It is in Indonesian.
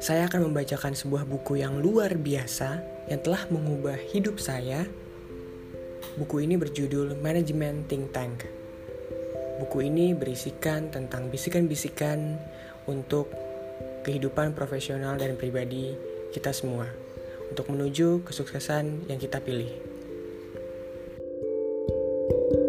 saya akan membacakan sebuah buku yang luar biasa yang telah mengubah hidup saya. Buku ini berjudul Management Think Tank. Buku ini berisikan tentang bisikan-bisikan untuk kehidupan profesional dan pribadi kita semua untuk menuju kesuksesan yang kita pilih. thank you